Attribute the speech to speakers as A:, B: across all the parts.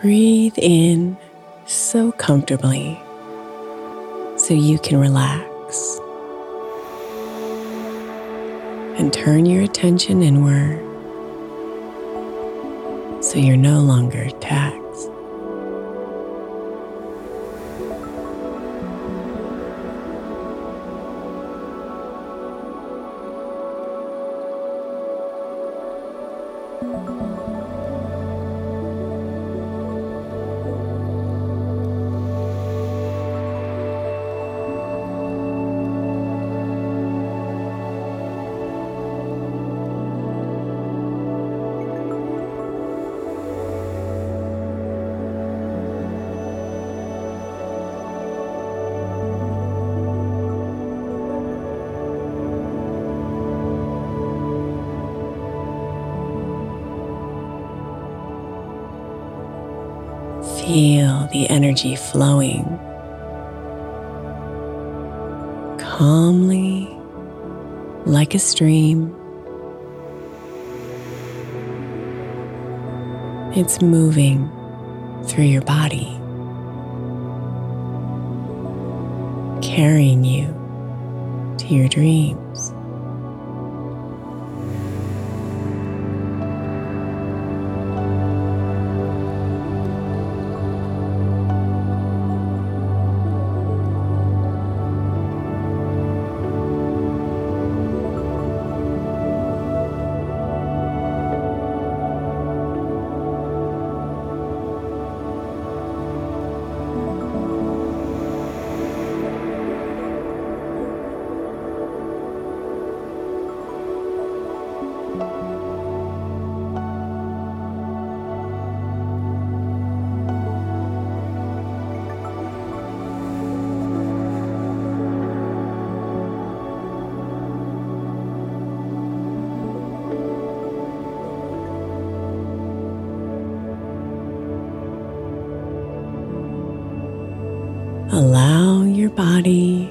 A: Breathe in so comfortably so you can relax. And turn your attention inward so you're no longer taxed. Energy flowing calmly like a stream. It's moving through your body, carrying you to your dreams. Body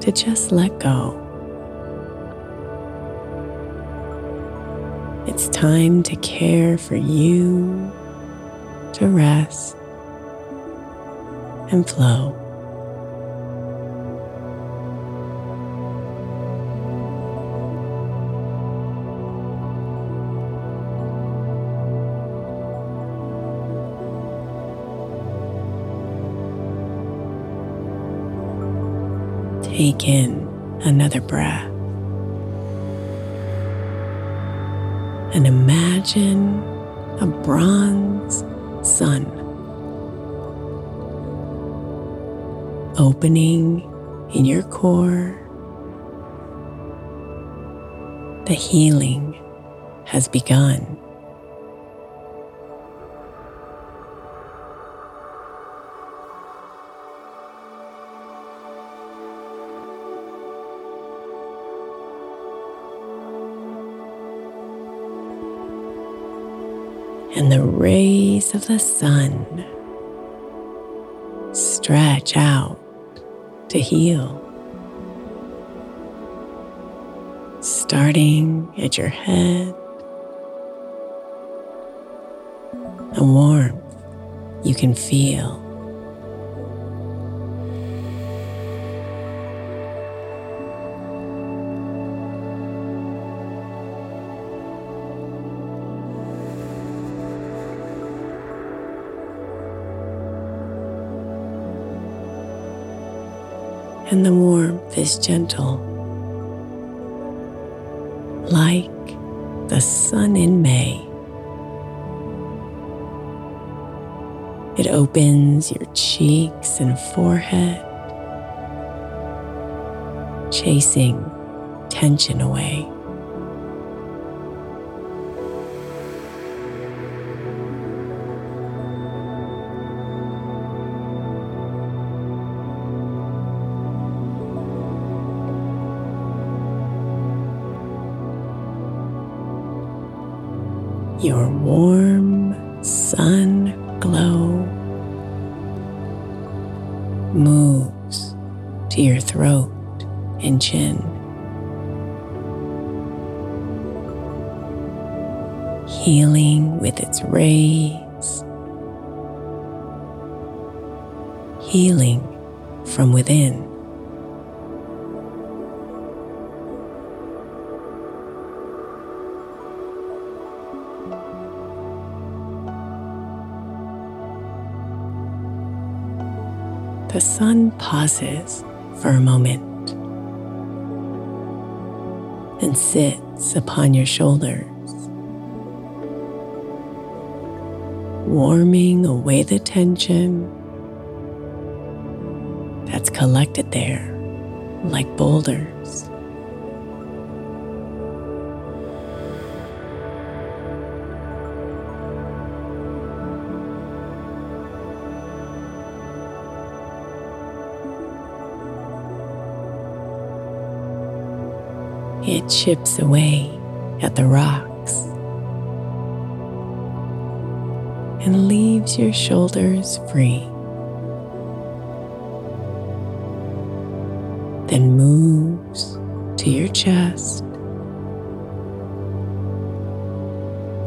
A: to just let go. It's time to care for you, to rest and flow. Take in another breath. And imagine a bronze sun opening in your core. The healing has begun. And the rays of the sun stretch out to heal. Starting at your head, a warmth you can feel. And the warmth is gentle, like the sun in May. It opens your cheeks and forehead, chasing tension away. Warm sun glow moves to your throat and chin. Healing with its rays, healing from within. The sun pauses for a moment and sits upon your shoulders, warming away the tension that's collected there like boulders. It chips away at the rocks and leaves your shoulders free. Then moves to your chest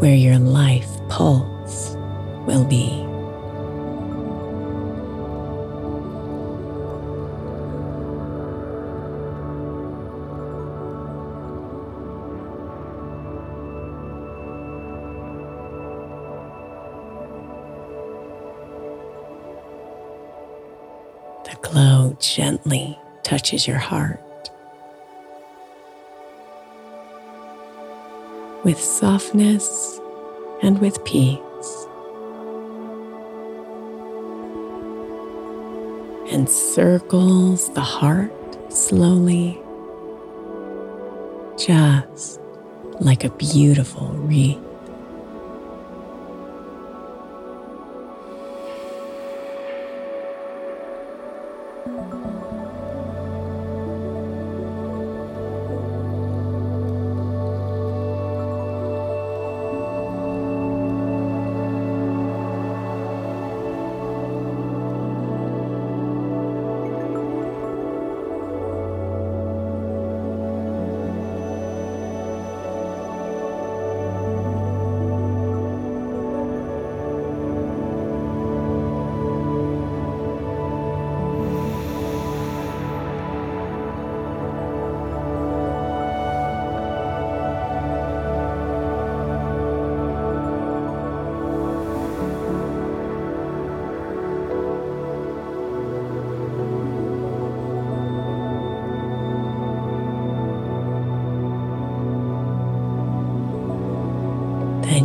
A: where your life pulse will be. Your heart. With softness and with peace. And circles the heart slowly, just like a beautiful wreath.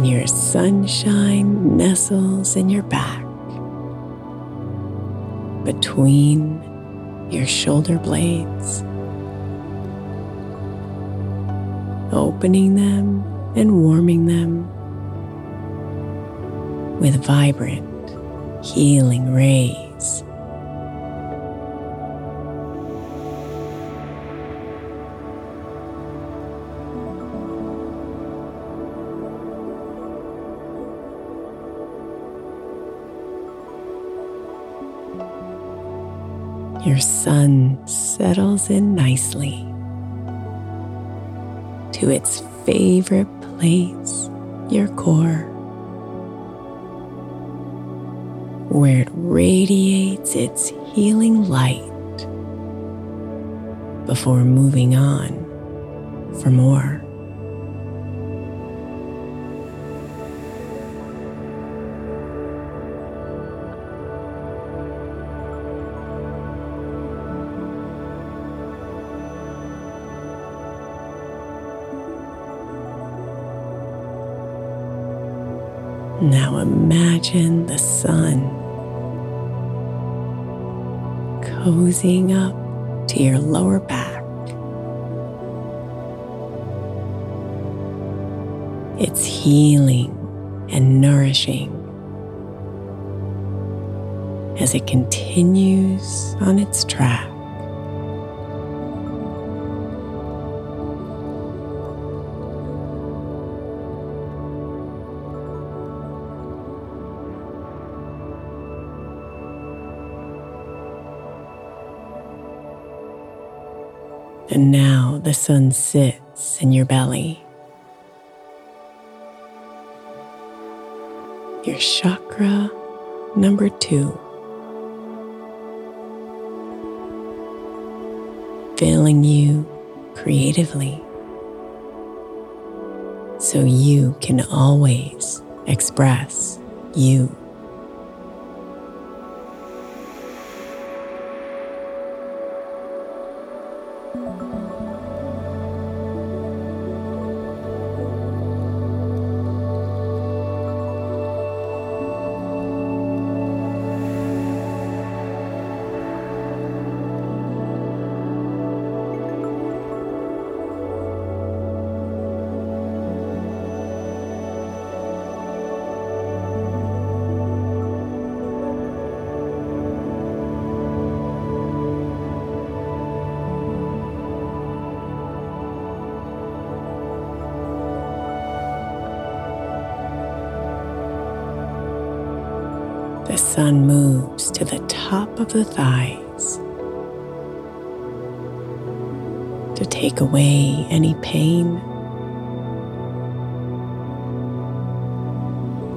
A: And your sunshine nestles in your back between your shoulder blades, opening them and warming them with vibrant, healing rays. Your sun settles in nicely to its favorite place, your core, where it radiates its healing light before moving on for more. Imagine the sun cozying up to your lower back. It's healing and nourishing as it continues on its track. And now the sun sits in your belly. Your chakra number two. Filling you creatively so you can always express you. Sun moves to the top of the thighs to take away any pain.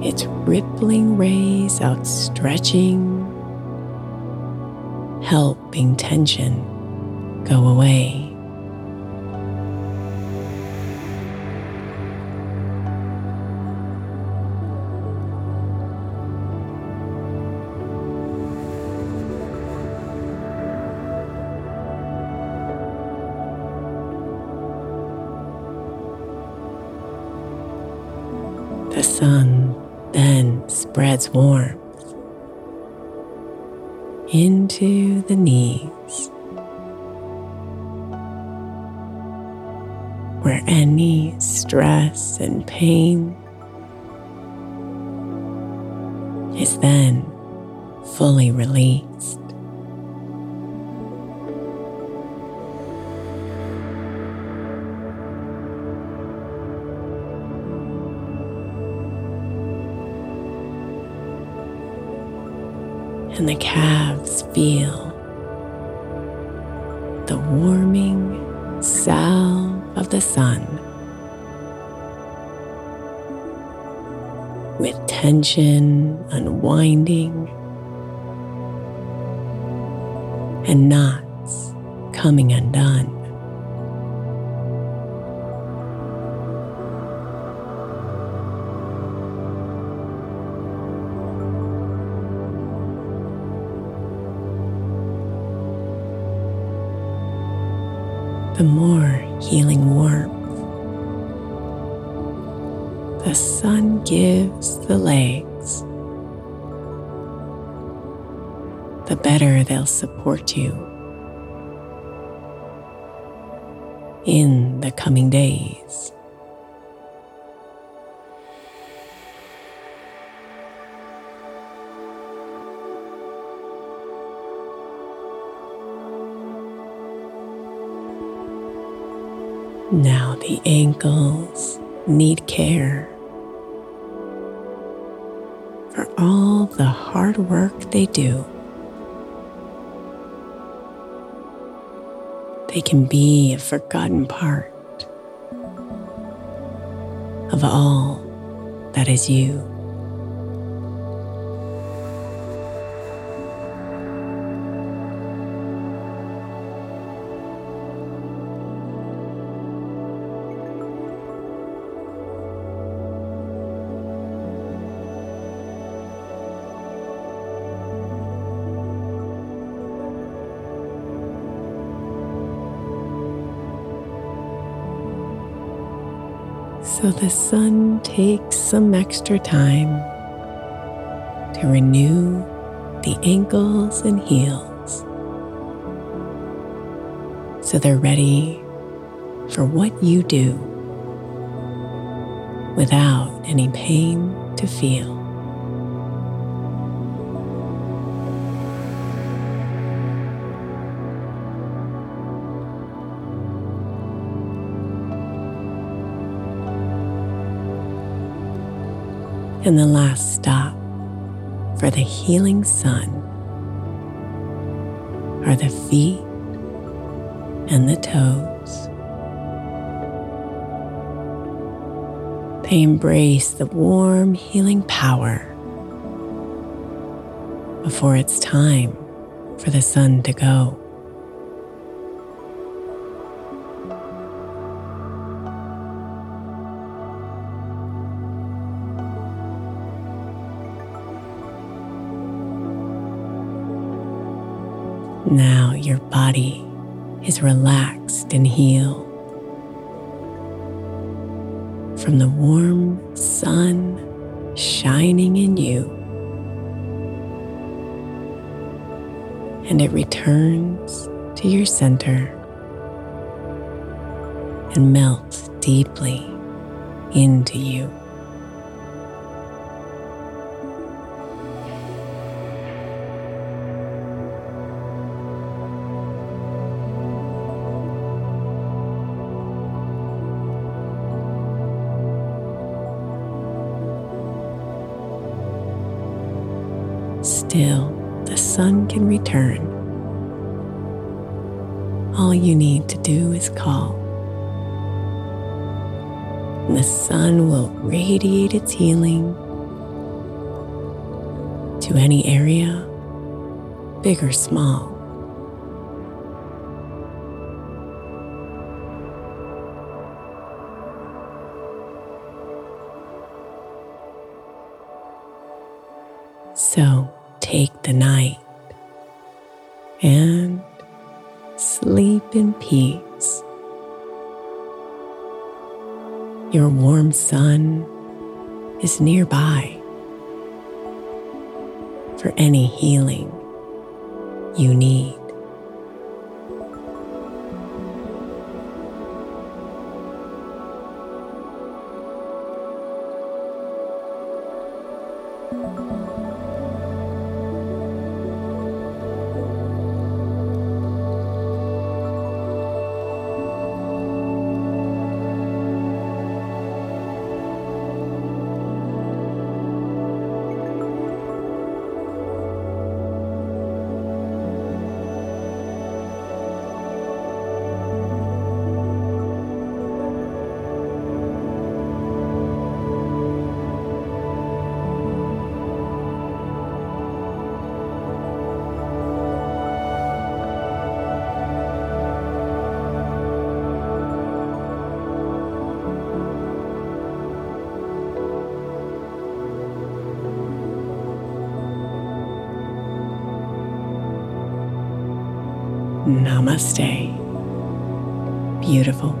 A: Its rippling rays outstretching, helping tension go away. Sun then spreads warmth into the knees, where any stress and pain is then fully released. The calves feel the warming salve of the sun with tension unwinding and knots coming undone. Healing warmth the sun gives the legs, the better they'll support you in the coming days. The ankles need care for all the hard work they do. They can be a forgotten part of all that is you. So the sun takes some extra time to renew the ankles and heels so they're ready for what you do without any pain to feel. And the last stop for the healing sun are the feet and the toes. They embrace the warm, healing power before it's time for the sun to go. Body is relaxed and healed from the warm sun shining in you. And it returns to your center and melts deeply into you. Its healing to any area, big or small. So take the night and sleep in peace. Your warm sun is nearby for any healing you need. Namaste. Beautiful.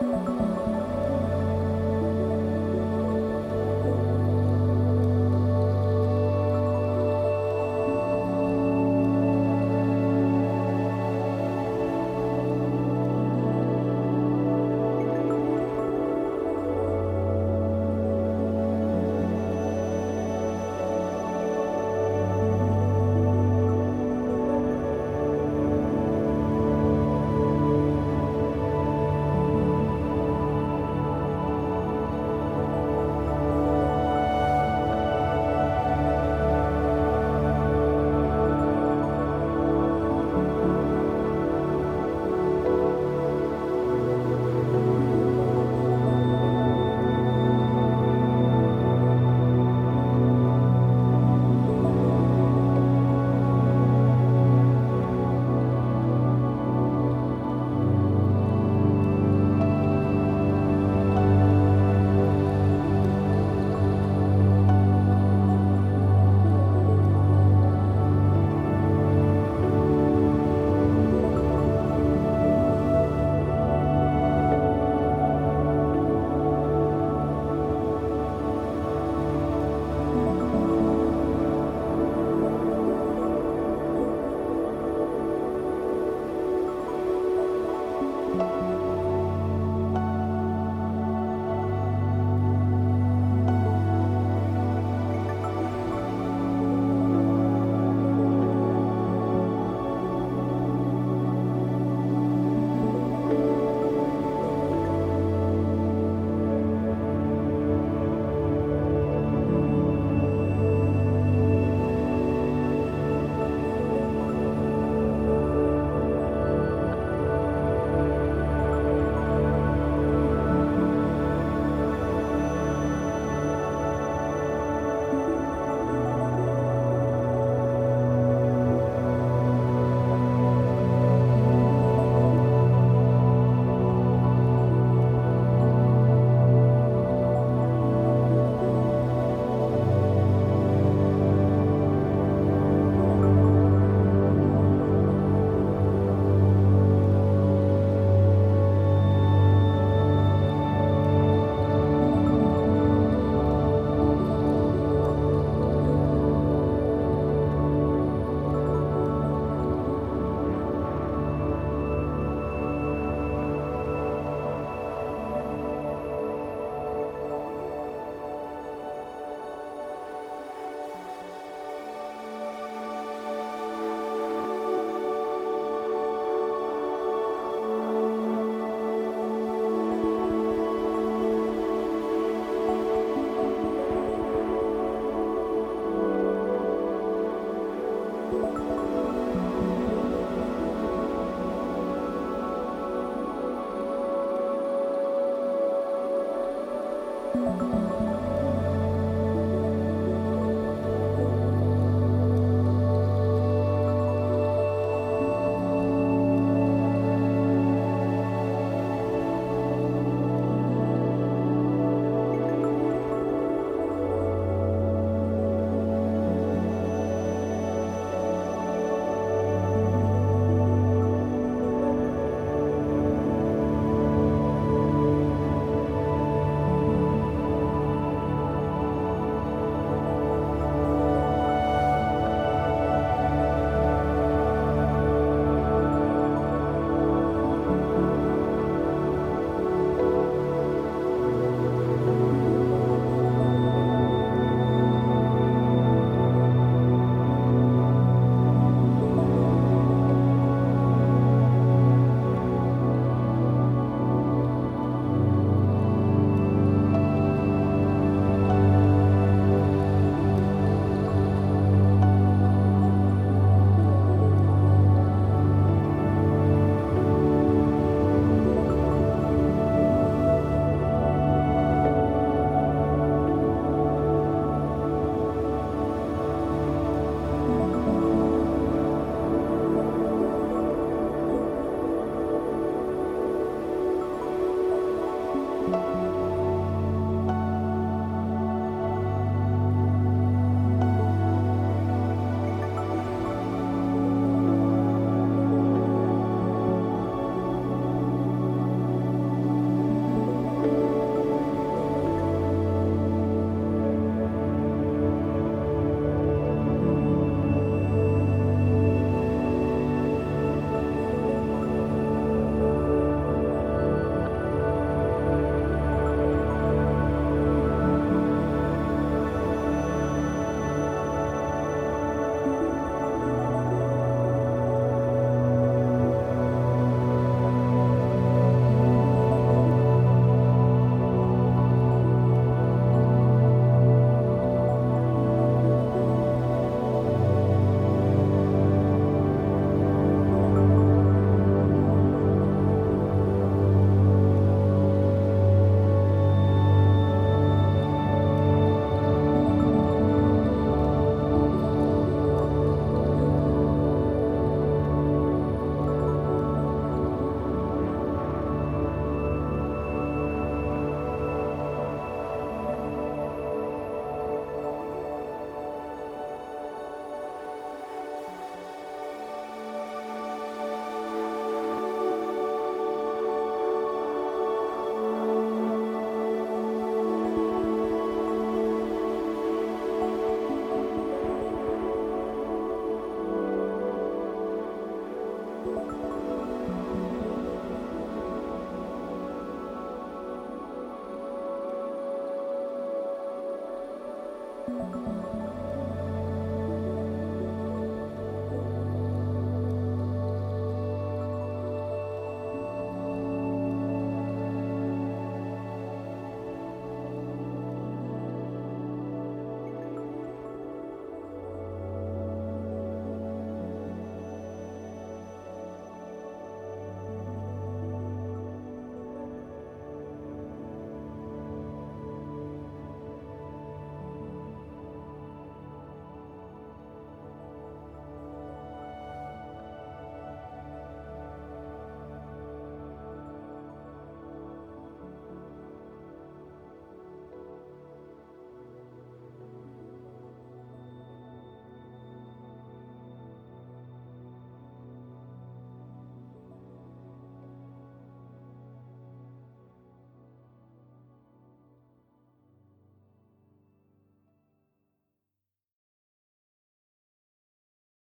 A: Música